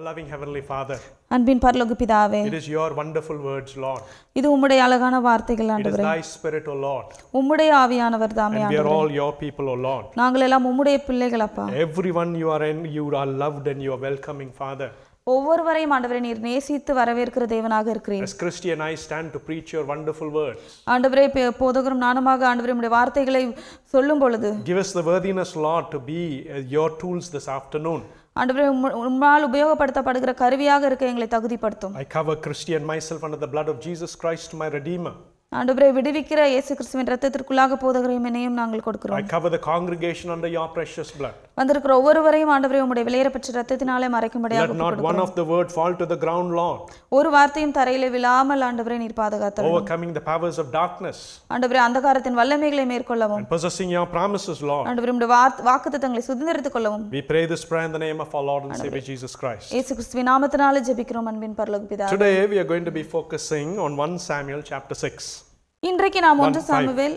Our loving Heavenly Father, அன்பின் பரலோக பிதாவே it is your wonderful words, Lord. இது உம்முடைய அழகான வார்த்தைகள் It is ஆண்டவரே thy Spirit, O Lord. உம்முடைய ஆவியானவர் தாமே And we are ஆண்டவரே all your people, O Lord. நாங்கள் எல்லாம் உம்முடைய பிள்ளைகள் அப்பா Everyone you are in, you are loved and you are welcoming, Father. ஒவ்வொருவரையும் ஆண்டவரே நீர் நேசித்து வரவேற்கிற தேவனாக இருக்கிறீர் As Christy and I stand to preach your wonderful words, ஆண்டவரே பே- போதகரும் நானுமாக ஆண்டவரே உம்முடைய வார்த்தைகளை சொல்லும் பொழுது give us the worthiness, Lord, to be uh, your tools this afternoon. ஆண்டவரே உம்மால் உபயோகப்படுத்தப்படுகிற கருவியாக இருக்க எங்களை தகுதிப்படுத்தும் I cover Christy and myself under the blood of Jesus Christ, my Redeemer. ஆண்டவரே விடுவிக்கிற இயேசு கிறிஸ்துவின் ரத்தத்திற்குள்ளாக போதகரையும் என்னையும் நாங்கள் கொடுக்கிறோம் I cover the congregation under your precious blood. வந்திருக்கிற ஒவ்வொருவரையும் ஆண்டவரே உம்முடைய விலையேறப்பட்ட ரத்தத்தினாலே மறைக்கும்படியாக Let not one of the word fall to the ground, Lord. ஒரு வார்த்தையும் தரையிலே விழாமல் ஆண்டவரே நீர் பாதுகாத்தல் Overcoming the powers of darkness ஆண்டவரே அந்தகாரத்தின் வல்லமைகளை மேற்கொள்ளவும் and possessing your promises, Lord. ஆண்டவரே உம்முடைய வாக்குத்தத்தங்களை சுதந்திரித்துக் கொள்ளவும் We pray this prayer in the name of our Lord and Savior Jesus Christ. இயேசு கிறிஸ்துவின் நாமத்தினாலே ஜெபிக்கிறோம் அன்பின் பரலோக பிதா Today we are going to be focusing on 1 Samuel chapter 6. இன்றைக்கு நாம் ஒன்று சாமுவேல்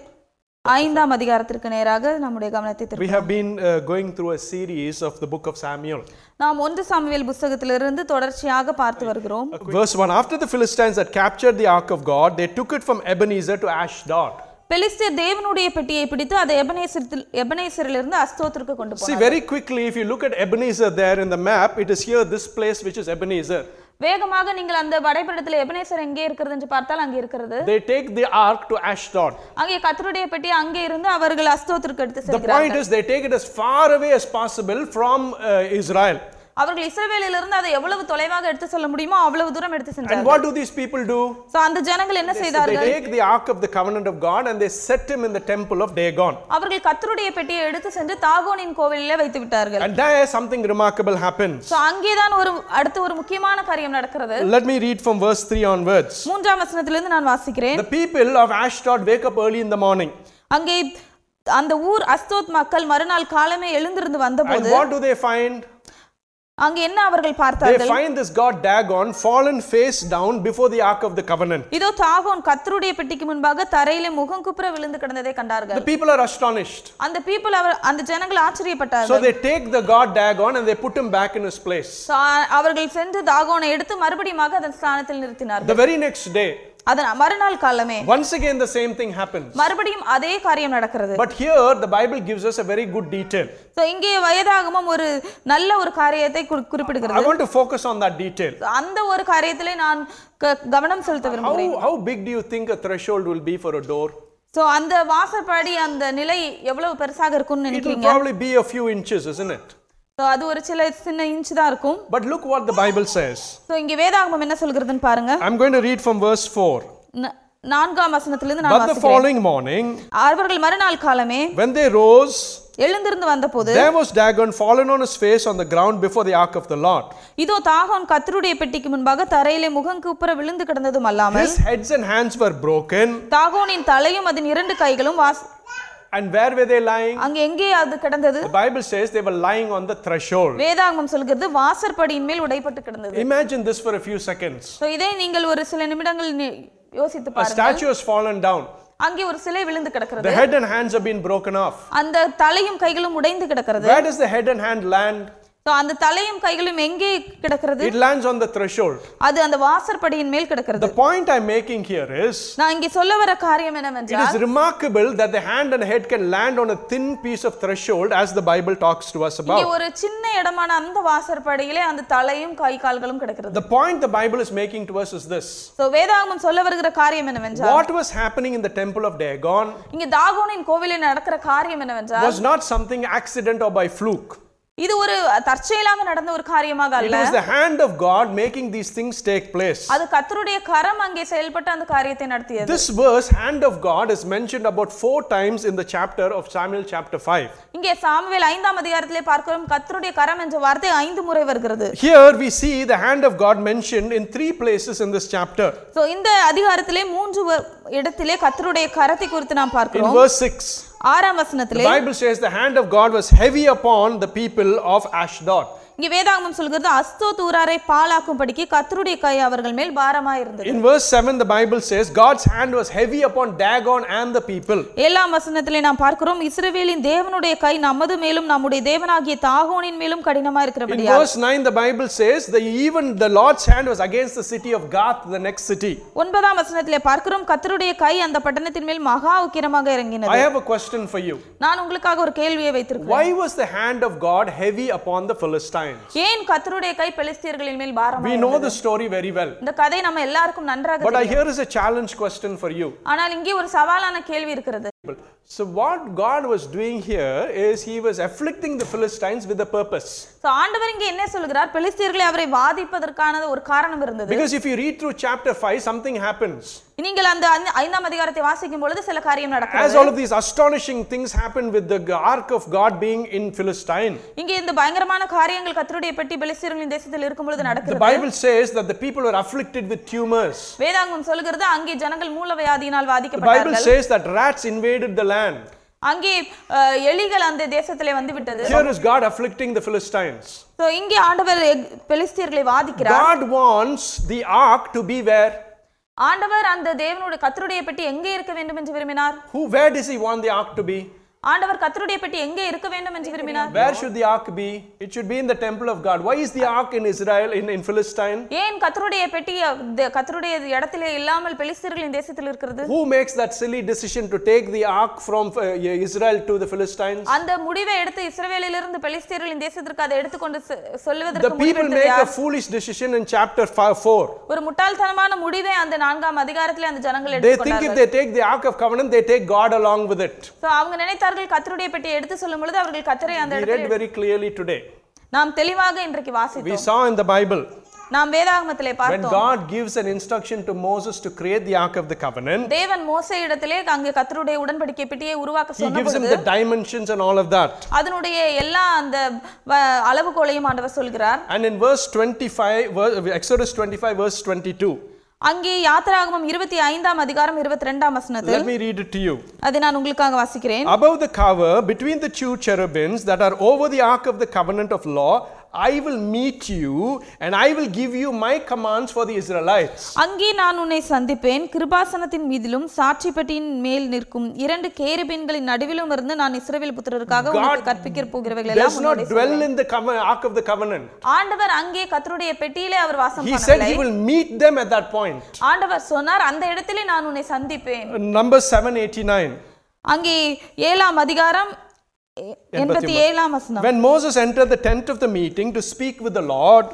ஐந்தாம் அதிகாரத்திற்கு நேராக நம்முடைய கவனத்தை திருப்ப We have been uh, going through a series of the book of Samuel. நாம் ஒன்று சாமுவேல் புஸ்தகத்திலிருந்து தொடர்ச்சியாக பார்த்து வருகிறோம் Verse 1 After the Philistines had captured the ark of God, they took it from Ebenezer to Ashdod. பெலிஸ்தீர் தேவனுடைய பெட்டியை பிடித்து அதை எபனேசரில் எபனேசரிலிருந்து அஸ்தோத்திற்கு கொண்டு See, போனார் very quickly, if you look at Ebenezer there in the map, it is here, this place, which is Ebenezer. வேகமாக நீங்கள் அந்த வரைபடத்தில் எபனேசர் எங்கே இருக்கிறது என்று பார்த்தால் அங்கே இருக்கிறது They take the ark to Ashdod. அங்கே கத்தருடைய பெட்டி அங்கே இருந்து அவர்கள் அஸ்தோத்திற்கு எடுத்து The செல்கிறார்கள் point is, they take it as far away as possible from uh, Israel. அவர்கள் இஸ்ரவேலிலிருந்து அதை எவ்வளவு தொலைவாக எடுத்து செல்ல முடியுமோ அவ்வளவு தூரம் எடுத்து And சென்றார்கள் what do these people do? So அந்த ஜனங்கள் என்ன They செய்தார்கள் take the ark of the covenant of God and they set him in the temple of Dagon. அவர்கள் கத்தருடைய பெட்டியை எடுத்து சென்று தாகோனின் கோவிலிலே வைத்து விட்டார்கள் And there something remarkable happens. So அங்கேதான் ஒரு அடுத்து ஒரு முக்கியமான காரியம் நடக்கிறது Let me read from verse 3 onwards. மூன்றாம் வசனத்திலிருந்து நான் வாசிக்கிறேன் The people of Ashdod wake up early in the morning. அங்கே அந்த ஊர் அஸ்தோத் மக்கள் மறுநாள் காலமே எழுந்திருந்து And வந்தபோது what do they find? அங்கே என்ன அவர்கள் They பார்த்தார்கள் find this god Dagon fallen face down before the ark of the covenant. இதோ தாகோன் கத்தருடைய பெட்டிக்கு முன்பாக தரையிலே முகம் குப்புற விழுந்து கிடந்ததை The கண்டார்கள் people are astonished. அந்த பீப்புள் அவர் அந்த ஜனங்கள் So ஆச்சரியப்பட்டார்கள் they take the god Dagon and they put him back in his place. So, அவர்கள் சென்று தாகோனை எடுத்து மறுபடியும் அதன் ஸ்தானத்தில் நிறுத்தினார்கள் The very next day, அதன் மறுநாள் காலமே once again the same thing happens. மறுபடியும் அதே காரியம் நடக்கிறது But here the Bible gives us a very good detail. So, இங்கே வயதாகமும் ஒரு நல்ல ஒரு காரியத்தை குறி- குறிப்பிடுகிறது I want to focus on that detail. So, அந்த ஒரு காரியத்திலே நான் க- கவனம் செலுத்த விரும்புகிறேன் How, how big do you think a threshold will be for a door? So அந்த வாசற்படி அந்த நிலை எவ்வளவு பெருசாக இருக்கும்னு It will நினைக்கிறீங்க probably be a few inches, isn't it? So, அது ஒரு சில சின்ன இன்ச் தான் இருக்கும் But look what the Bible says. So இங்க வேதாகமம் என்ன சொல்கிறதுன்னு பாருங்க I'm going to read from verse 4. ந- நான்காம் வசனத்திலிருந்து நான் But the வாசிக்கிறேன் following morning, அவர்கள் மறுநாள் காலமே when they rose, எழுந்திருந்து வந்தபோது there was Dagon fallen on his face on the ground before the ark of the Lord. இதோ தாகோன் கத்தருடைய பெட்டிக்கு முன்பாக தரையிலே முகங்குப்புற விழுந்து கிடந்ததும் அல்லாமல் His heads and hands were broken. தாகோனின் தலையும் அதன் இரண்டு கைகளும் And where were they lying? அங்க எங்கே அது கிடந்தது The Bible says they were lying on the threshold. வேதாகமம் சொல்கிறது வாசற்படியின் மேல் உடைப்பட்டு கிடந்தது Imagine this for a few seconds. So இதை நீங்கள் ஒரு சில நிமிடங்கள் நி- யோசித்து A பாருங்க statue has fallen down. அங்கே ஒரு சிலை விழுந்து கிடக்கிறது The head and hands have been broken off. அந்த தலையும் கைகளும் உடைந்து கிடக்கிறது Where does the head and hand land? So, அந்த தலையும் கைகளும் எங்கே கிடக்கிறது It lands on the threshold. அது அந்த வாசற்படியின் மேல் கிடக்கிறது The point I'm making here is நான் இங்கே சொல்ல வர காரியம் it என்னவென்றால் is remarkable that the hand and head can land on a thin piece of threshold as the Bible talks to us இங்கே about. ஒரு சின்ன இடமான அந்த வாசற்படியிலே அந்த தலையும் கை கால்களும் கிடக்கிறது The point the Bible is making to us is this. So வேதாகமம் சொல்ல வருகிற காரியம் என்னவென்றால் What was happening in the temple of Dagon இங்கே தாகோனின் கோவிலில் நடக்கிற காரியம் என்னவென்றால் was not something accident or by fluke. இது ஒரு தற்செயலாக நடந்த ஒரு காரியமாக It அல்ல was the hand of God making these things take place. அது கத்தருடைய கரம் அங்கே செயல்பட்டு அந்த காரியத்தை நடத்தியது This verse, hand of God, is mentioned about four times in the chapter of Samuel chapter 5. இங்கே சாமுவேல் ஐந்தாம் அதிகாரத்திலே பார்க்கிறோம் கத்தருடைய கரம் என்ற வார்த்தை ஐந்து முறை வருகிறது Here we see the hand of God mentioned in three places in this chapter. So இந்த அதிகாரத்திலே மூன்று வ- இடத்திலே கத்தருடைய கரத்தை குறித்து நாம் In பார்க்கிறோம் verse 6, ஆறாம் the வசனத்திலே Bible says the hand of God was heavy upon the people of Ashdod. இங்கே வேதாகமம் சொல்கிறது அஸ்தோ தூராரை பாலாக்கும்படிக்கு கர்த்தருடைய கை அவர்கள் மேல் பாரமாய் இருந்தது In verse 7, the Bible says, God's hand was heavy upon Dagon and the people. ஏழாம் வசனத்திலே நாம் பார்க்கிறோம் இஸ்ரவேலின் தேவனுடைய கை நமது மேலும் நம்முடைய தேவனாகிய தாகோனின் மேலும் கடினமா In இருக்கிறபடியா verse 9, the Bible says that even the Lord's hand was against the city of Gath, the next city. ஒன்பதாம் வசனத்திலே பார்க்கிறோம் கர்த்தருடைய கை அந்த பட்டணத்தின் மேல் மகா உக்கிரமாக இறங்கினது I have a question for you. நான் உங்களுக்காக ஒரு கேள்வியை வைத்திருக்கிறேன் Why was the hand of God heavy upon the Philistines? ஏன் கர்த்தருடைய கை பெலிஸ்தியர்களின் மேல் பாரமாக We know the story very well. இந்த கதை நம்ம எல்லாருக்கும் நன்றாக But I, தெரியும் here is a challenge question for you. ஆனால் இங்கே ஒரு சவாலான கேள்வி இருக்கிறது So, what God was doing here is He was afflicting the Philistines with a purpose. So, ஆண்டவர் இங்கே என்ன சொல்கிறார் பெலிஸ்தியர்களை அவரை வாதிப்பதற்கான ஒரு காரணம் இருந்தது Because if you read through chapter 5, something happens. நீங்கள் அந்த ஐந்து- ஐந்தாம் அதிகாரத்தை வாசிக்கும் பொழுது சில காரியம் As நடக்கிறது all of these astonishing things happened with the ark of God being in Philistine, இங்கே இந்த பயங்கரமான காரியங்கள் கர்த்தருடைய பெட்டி பெலிஸ்தியர்களின் தேசத்தில் இருக்கும் பொழுது the நடக்கிறது Bible says that the people were afflicted with tumors. வேதாங்கம் சொல்கிறது அங்கே ஜனங்கள் மூலவியாதியினால் The Bible வாதிக்கப்பட்டார்கள் says that rats invaded the land. அங்கே எலிகள் அந்த தேசத்திலே வந்து விட்டது Here is God afflicting the Philistines. So, இங்கே ஆண்டவர் பெலிஸ்தியர்களை வாதிக்கிறார் God wants the ark to be where? ஆண்டவர் அந்த தேவனுடைய கர்த்தருடைய பெட்டி எங்கே இருக்க வேண்டும் என்று விரும்பினார் Who? Where does He want the ark to be? ஆண்டவர் கர்த்தருடைய பெட்டி எங்கே இருக்க வேண்டும் என்று விரும்பினார் Where should the ark be? It should be in the temple of God. Why is the ark in Israel, in, in Philistine? ஏன் கர்த்தருடைய பெட்டி அந்த கர்த்தருடைய இடத்திலே இல்லாமல் பெலிஸ்தீர்களின் தேசத்தில் இருக்கிறது Who makes that silly decision to take the ark from uh, Israel to the Philistines? அந்த முடிவை எடுத்து இஸ்ரவேலிலிருந்து பெலிஸ்தீர்களின் தேசத்திற்கு அதை எடுத்துக்கொண்டு செ- The சொல்லுவதற்கு people முடிவெடுத்தது make a யார்? foolish decision in chapter 5, 4. ஒரு முட்டாள்தனமான முடிவை அந்த நான்காம் அதிகாரத்திலே அந்த ஜனங்கள் They think if எடுத்துக்கொண்டார்கள் they take the ark of covenant, they take God along with it. So, அவங்க நினைத்தார்கள் கர்த்தருடைய பெட்டியை எடுத்து சொல்லும் பொழுது அவர்கள் கர்த்தரை அந்த We இடத்தில் very clearly today. நாம் தெளிவாக இன்றைக்கு We வாசித்தோம் saw in the Bible நாம் வேதாகமத்திலே when பார்த்தோம் God gives an instruction to Moses to create the ark of the covenant, தேவன் மோசே இடத்திலே அங்கே கர்த்தருடைய உடன்படிக்கை பெட்டியை உருவாக்க He சொன்ன gives him பொழுது the dimensions and all of that. அதனுடைய எல்லா அந்த வ- அளவுகோலையும் ஆண்டவர் சொல்கிறார் And in verse 25, ver- Exodus 25, verse 22, அங்கே யாத்திராகமம் இருபத்தி ஐந்தாம் அதிகாரம் இருபத்தி ரெண்டாம் வசனத்தில் let me read it to you. அதை நான் உங்களுக்காக வாசிக்கிறேன் Above the cover, between the two cherubims that are over the ark of the covenant of law, I will meet you and I will give you my commands for the Israelites. அங்கே நான் உன்னை சந்திப்பேன் கிருபாசனத்தின் மீதிலும் சாட்சி பெட்டியின் மேல் நிற்கும் இரண்டு கேருபீன்களின் நடுவிலும் இருந்து நான் இஸ்ரவேல் புத்திரருக்காக உனக்கு கற்பிக்க போகிறவைகள் Does எல்லாம் not dwell in the ark of the covenant. ஆண்டவர் அங்கே கர்த்தருடைய பெட்டியிலே அவர் வாசம் He said பண்ணவில்லை he will meet them at that point. ஆண்டவர் சொன்னார் அந்த இடத்திலே நான் உன்னை சந்திப்பேன் Numbers 789. அங்கே ஏழாம் அதிகாரம் when Moses entered the tent of the meeting to speak with the Lord,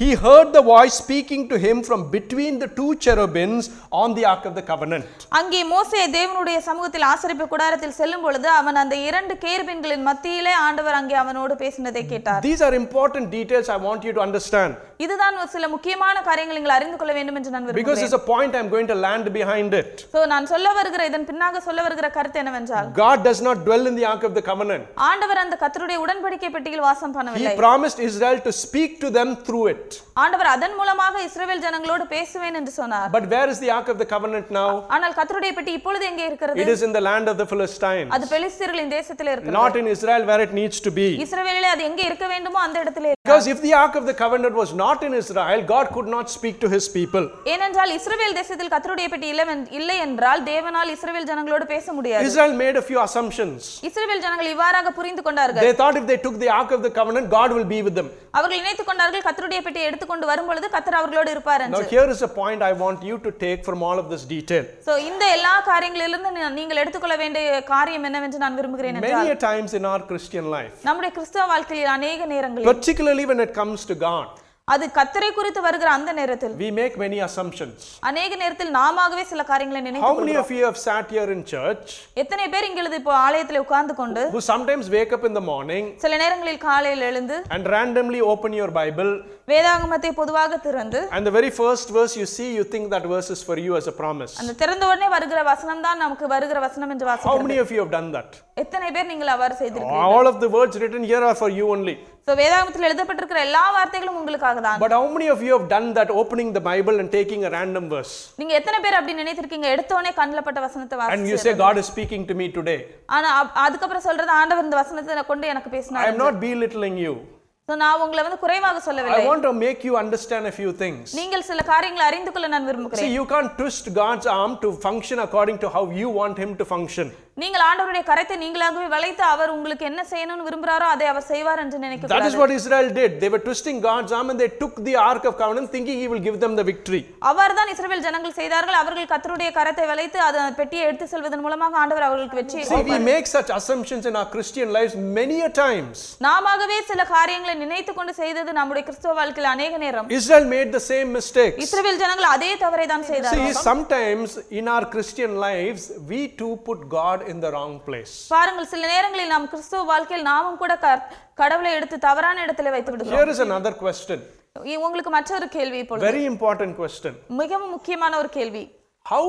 he heard the voice speaking to him from between the two cherubims on the ark of the covenant. அங்கே மோசே தேவனுடைய சமூகத்தில் ஆசரிப்பு கூடாரத்தில் செல்லும் பொழுது அவன் அந்த இரண்டு கேருபீன்களின் மத்தியிலே ஆண்டவர் அங்கே அவனோடு பேசினதை கேட்டார் These are important details I want you to understand இதுதான் ஒரு சில முக்கியமான காரியங்கள் நீங்கள் அறிந்து கொள்ள வேண்டும் என்று நான் because விரும்புகிறேன் there's a point I'm going to land behind it. So, நான் சொல்ல வருகிற இதன் பின்னாக சொல்ல வருகிற கருத்து என்னவென்றால் God does not dwell in the ark of the covenant. ஆண்டவர் அந்த கர்த்தருடைய உடன்படிக்கை பெட்டியில் வாசம் He பண்ணவில்லை promised Israel to speak to them through it. ஆண்டவர் அதன் மூலமாக இஸ்ரவேல் ஜனங்களோடு பேசுவேன் என்று சொன்னார் But where is the ark of the covenant now? ஆனால் கர்த்தருடைய பெட்டி இப்பொழுது எங்கே இருக்கிறது It is in the land of the Philistines, அது பெலிஸ்தீர்களின் தேசத்தில் இருக்கிறது not in Israel where it needs to be. இஸ்ரவேலிலே அது எங்கே இருக்க வேண்டுமோ அந்த இடத்திலே இருக்கு. Because if the ark of the covenant was not in Israel, God could not speak to his people. ஏனென்றால் இஸ்ரவேல் தேசத்தில் கர்த்தருடைய பெட்டி இல்லை வென்- இல்லை என்றால் தேவனால் இஸ்ரவேல் ஜனங்களோடு பேச முடியாது Israel made a few assumptions. இஸ்ரவேல் ஜனங்கள் இவ்வாறாக புரிந்து கொண்டார்கள் They thought if they took the ark of the covenant, God will be with them. அவர்கள் நினைத்துக் கொண்டார்கள் கர்த்தருடைய பெட்டியை எடுத்துக்கொண்டு வரும் பொழுது கர்த்தர் அவர்களோடு இருப்பார் Now, என்று here is a point I want you to take from all of this detail. So இந்த எல்லா காரியங்களிலிருந்து நீ- நீங்கள் எடுத்துக்கொள்ள வேண்டிய காரியம் என்னவென்று நான் விரும்புகிறேன் என்றால் Many a times in our Christian life, நம்முடைய கிறிஸ்தவ வாழ்க்கையில் அநேக நேரங்களில் particularly when it comes to God, அது கத்தரை குறித்து வருகிற அந்த நேரத்தில் we make many assumptions. அநேக நேரத்தில் நாமாகவே சில காரியங்களை How நினைத்து many of you have sat here in church எத்தனை பேர் இங்கிருந்து இப்போ ஆலயத்தில் உட்கார்ந்து கொண்டு who sometimes wake up in the morning சில நேரங்களில் காலையில் எழுந்து and randomly open your Bible, வேதாகமத்தை பொதுவாக திறந்து and the very first verse you see, you think that verse is for you as a promise? அந்த திறந்த உடனே வருகிற வசனம் தான் நமக்கு வருகிற வசனம் என்று How வாசிக்கிறோம் many of you have done that? எத்தனை பேர் நீங்கள் அவ்வாறு செய்திருக்கீங்க All of the words written here are for you only. So வேதாகமத்தில் எழுதப்பட்டிருக்கிற எல்லா வார்த்தைகளும் உங்களுக்காக தான் But how many of you have done that, opening the Bible and taking a random verse? நீங்க எத்தனை பேர் அப்படி நினைத்திருக்கீங்க எடுத்த உடனே கண்ணில் பட்ட வசனத்தை And you வாசிச்சு say, God is speaking to me today. ஆனா அப்- அதுக்கப்புறம் சொல்றது ஆண்டவர் இந்த வசனத்தை கொண்டு எனக்கு I பேசினார் am not belittling you. So, நான் உங்களை வந்து குறைவாக I சொல்லவில்லை want to make you understand a few things. நீங்கள் சில காரியங்களை அறிந்து கொள்ள நான் விரும்புகிறேன் See, you can't twist God's arm to function according to how you want Him to function. நீங்கள் ஆண்டவருடைய கரத்தை நீங்களாகவே வளைத்து அவர் உங்களுக்கு என்ன செய்யணும்னு விரும்புறாரோ அதை அவர் செய்வார் என்று நினைக்க That is கூடாது what Israel did. They were twisting God's arm and they took the Ark of Covenant thinking He will give them the victory. அவ்வாறு தான் இஸ்ரவேல் ஜனங்கள் செய்தார்கள் அவர்கள் கர்த்தருடைய கரத்தை வளைத்து அதை பெட்டியை எடுத்து செல்வதன் மூலமாக ஆண்டவர் அவர்களுக்கு வெற்றி See, we make such assumptions in our Christian lives many a times. நாமவே சில காரியங்களை நினைத்து கொண்டு செய்தது நம்முடைய கிறிஸ்துவ வாழ்க்கையில் அநேக நேரம் Israel made the same mistakes. இஸ்ரவேல் ஜனங்கள் அதே தவறை தான் செய்தார்கள் See, sometimes in our Christian lives, we too put God in the wrong place. பாருங்கள் சில நேரங்களில் நாம் கிறிஸ்துவ வாழ்க்கையில் நாமும் கூட கடவுளை எடுத்து தவறான இடத்துல வைத்து விடுகிறோம் Here is another question, உங்களுக்கு மற்றொரு கேள்வி இப்பொழுது very important question. மிகவும் முக்கியமான ஒரு கேள்வி How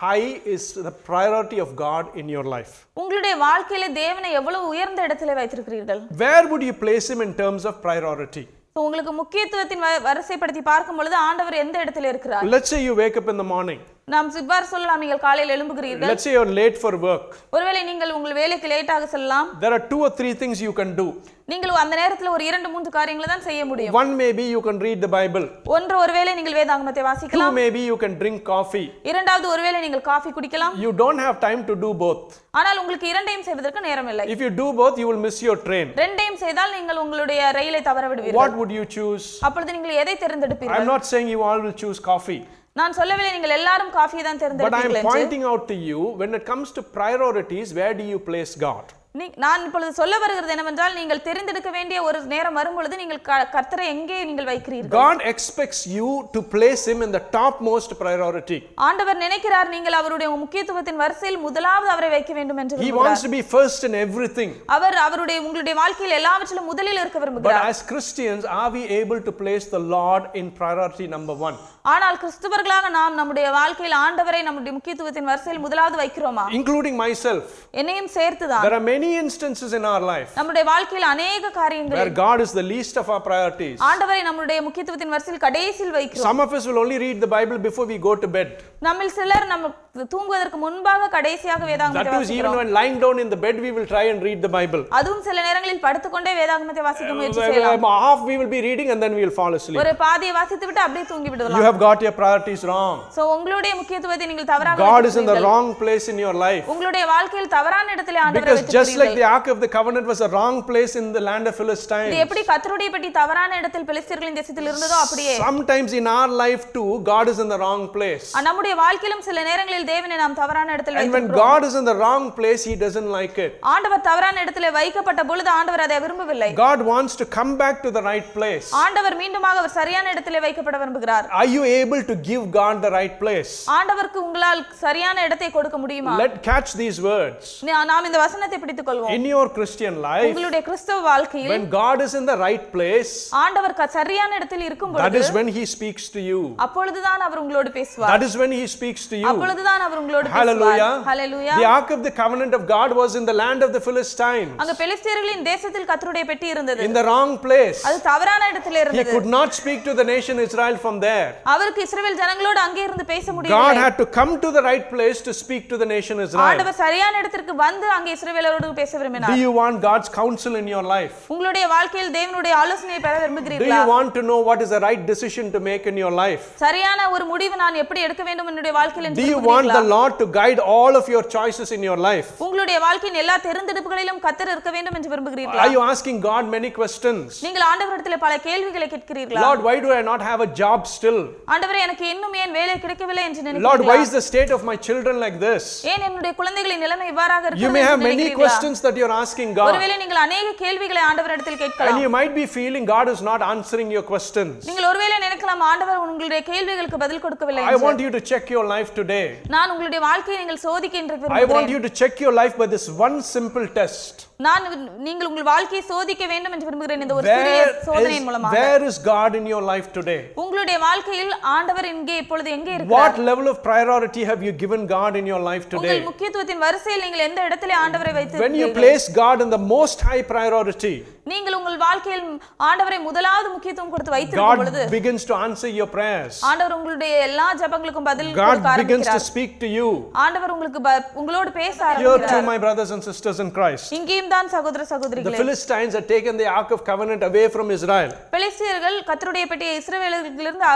high is the priority of God in your life? உங்களுடைய வாழ்க்கையில தேவனை எவ்வளவு உயர்ந்த இடத்துல வைத்திருக்கிறீர்கள் Where would you place Him in terms of priority? உங்களுக்கு முக்கியத்துவத்தின் வரிசைப்படுத்தி பார்க்கும் பொழுது ஆண்டவர் எந்த இடத்துல இருக்கிறார் Let's say you wake up in the morning. நாம் இவ்வாறு சொல்லலாம் நீங்கள் காலையில் எழும்புகிறீர்கள் Let's say you're late for work. ஒருவேளை நீங்கள் உங்கள் வேலைக்கு லேட்டாக செல்லலாம் There are two or three things you can do. நீங்கள் அந்த நேரத்தில் ஒரு இரண்டு மூன்று காரியங்களை தான் செய்ய முடியும் One maybe you can read the Bible. ஒன்று ஒருவேளை நீங்கள் வேதாகமத்தை Two வாசிக்கலாம் maybe you can drink coffee. இரண்டாவது ஒருவேளை நீங்கள் காஃபி குடிக்கலாம் You don't have time to do both. ஆனால் உங்களுக்கு இரண்டையும் செய்வதற்கு நேரம் இல்லை If you do both, you will miss your train. ரெண்டையும் செய்தால் நீங்கள் உங்களுடைய ரயிலை தவற விடுவீர்கள் What would you choose? அப்பொழுது நீங்கள் எதை தேர்ந்தெடுப்பீர்கள் I'm not saying you all will choose coffee, நான் சொல்லவில்லை நீங்கள் எல்லாரும் காஃபியை தான் but I'm தேர்ந்தெடுப்பீர்கள் என்று pointing out to you when it comes to priorities, where do you place God? நீ- நான் இப்பொழுது சொல்ல வருகிறது என்னவென்றால் நீங்கள் தெரிந்தெடுக்க வேண்டிய ஒரு நேரம் வரும் பொழுது நீங்கள் கர்த்தரை எங்கே நீங்கள் வைக்கிறீர்கள் God expects you to place Him in the topmost priority. ஆண்டவர் நினைக்கிறார் நீங்கள் அவருடைய முக்கியத்துவத்தின் வரிசையில் முதலாவது அவரை வைக்க வேண்டும் என்று He wants to be first in everything. அவர் அவருடைய உங்களுடைய வாழ்க்கையில் எல்லாவற்றிலும் முதலில் இருக்க But விரும்புகிறார் as Christians, are we able to place the Lord in priority number one? ஆனால் கிறிஸ்துவர்களாக நாம் நம்முடைய வாழ்க்கையில் ஆண்டவரை நம்முடைய முக்கியத்துவத்தின் வரிசையில் முதலாவது வைக்கிறோமா Including myself. என்னையும் சேர்த்துதான் There are many instances in our life நம்முடைய வாழ்க்கையில் அநேக காரியங்கள் where God is the least of our priorities. ஆண்டவரை நம்முடைய முக்கியத்துவத்தின் வரிசையில் கடைசியில் வைக்கிறோம் Some of us will only read the Bible before we go to bed. நம்மில் சிலர் நம்ம தூங்குவதற்கு முன்பாக கடைசியாக வேதாகமத்தை That is, even வாசிக்கிறோம் when lying down in the bed, we will try and read the Bible. அதுவும் சில நேரங்களில் படுத்துக்கொண்டே வேதாகமத்தை வாசிக்க முயற்சி செய்யலாம் Half we will be reading and then we will fall asleep. ஒரு பாதியை வாசித்து விட்டு அப்படியே தூங்கி You விடலாம் have got your priorities wrong. So உங்களுடைய முக்கியத்துவத்தை நீங்கள் தவறாக God is in the வைத்திருக்கிறீர்கள். wrong place in your life. உங்களுடைய வாழ்க்கையில் தவறான இடத்திலே ஆண்டவரை Because just like வைத்திருக்கிறீர்கள் the Ark of the Covenant was a wrong place in the land of இது Philistine, எப்படி கத்தருடைய பெட்டி தவறான இடத்தில் பெலிஸ்தர்களின் தேசத்தில் இருந்ததோ அப்படியே sometimes in our life too, God is in the wrong place. ஆ, நம்முடைய வாழ்க்கையிலும் சில நேரங்களில் தேவனை நாம் தவறான இடத்தில் And when வைத்திருக்கிறோம் God is in the wrong place, He doesn't like it. ஆண்டவர் தவறான இடத்திலே வைக்கப்பட்ட பொழுது ஆண்டவர் அதை விரும்பவில்லை God wants to come back to the right place. ஆண்டவர் மீண்டுமாக அவர் சரியான இடத்திலே வைக்கப்பட விரும்புகிறார் Are you able to give God the right place? ஆண்டவருக்கு உங்களால் சரியான இடத்தை கொடுக்க முடியுமா Let catch these words. நா- நாம் இந்த வசனத்தை பிடித்துக் கொள்வோம் In your Christian life, உங்களுடைய கிறிஸ்தவ வாழ்க்கையில் when God is in the right place, ஆண்டவர் க- சரியான இடத்தில் இருக்கும் that பொழுது is when He speaks to you. அப்பொழுதுதான் அவர் உங்களோடு பேசுவார் That is when He speaks to you. அப்பொழுதுதான் அவர் உங்களோடு பேசுவார் Hallelujah. Hallelujah The Ark of the Covenant of God was in the land of the Philistines, அங்க பெலிஸ்தீர்களின் தேசத்தில் கர்த்தருடைய பெட்டி இருந்தது in the wrong place. அது தவறான இடத்துல He இருந்தது could not speak to the nation Israel from there. அவருக்கு இஸ்ரவேல் ஜனங்களோடு அங்கே இருந்து பேச God முடியவில்லை had to come to the right place to speak to the nation Israel. ஆண்டவர் சரியான இடத்திற்கு வந்து அங்கே இஸ்ரவேலரோடு பேச Do விரும்பினார் you want God's counsel in your life? உங்களுடைய வாழ்க்கையில் தேவனுடைய ஆலோசனையை பெற Do விரும்புகிறீர்களா you want to know what is the right decision to make in your life? சரியான ஒரு முடிவு நான் எப்படி எடுக்க வேண்டும் என்னுடைய வாழ்க்கையில் என்று Do you want விரும்புகிறீர்களா? the Lord to guide all of your choices in your life? உங்களுடைய வாழ்க்கையின் எல்லா தெரிந்தெடுப்புகளிலும் கத்தர் இருக்க வேண்டும் என்று விரும்புகிறீர்களா Are you asking God many questions? நீங்கள் ஆண்டவரிடத்தில் பல கேள்விகளை கேட்கிறீர்களா Lord, why do I not have a job still? ஆண்டவரே எனக்கு இன்னும் ஏன் வேலை கிடைக்கவில்லை என்று Lord, why நினைக்கிறீர்களா is the state of my children like this? ஏன் என்னுடைய குழந்தைகளின் நிலைமை இவ்வாறாக You இருக்கிறது may என்று have many நினைக்கிறீர்களா? questions that you're asking God, ஒருவேளை நீங்கள் அநேக கேள்விகளை ஆண்டவரிடத்தில் and கேட்கலாம் you might be feeling God is not answering your questions. நீங்கள் ஒருவேளை நினைக்கலாம் ஆண்டவர் உங்களுடைய கேள்விகளுக்கு பதில் கொடுக்கவில்லை I என்று. want you to check your life today. நான் உங்களுடைய வாழ்க்கையை நீங்கள் சோதிக்க என்று I want விரும்புகிறேன் you to check your life by this one simple test. நான் நீங்கள் உங்கள் வாழ்க்கையை சோதிக்க வேண்டும் என்று விரும்புகிறேன் இந்த ஒரு சிறிய Where சோதனையின் is, மூலமாக where is God in your life today? உங்களுடைய வாழ்க்கையில் ஆண்டவர் இங்கே இப்பொழுது எங்கே What இருக்கிறார் level of priority have you given God in your life உங்கள் today? முக்கியத்துவத்தின் வரிசையில் நீங்கள் எந்த இடத்திலே ஆண்டவரை when you place God in the most high priority, நீங்கள் உங்கள் வாழ்க்கையில் ஆண்டவரை முதலாவது முக்கியத்துவம் கொடுத்து வைத்திருக்கும் பொழுது God begins to answer your prayers. ஆண்டவர் உங்களுடைய எல்லா ஜெபங்களுக்கும் பதில் God begins to speak to you. ஆண்டவர் உங்களுக்கு உங்களோடு பேச Here ஆரம்பிக்கிறார் too, my brothers and sisters in Christ. இங்கேயும் தான் சகோதர The சகோதரிகளே Philistines had taken the Ark of Covenant away from Israel. பெலிஸ்தியர்கள் கத்தருடைய பெட்டியை இஸ்ரவேலர்களிலிருந்து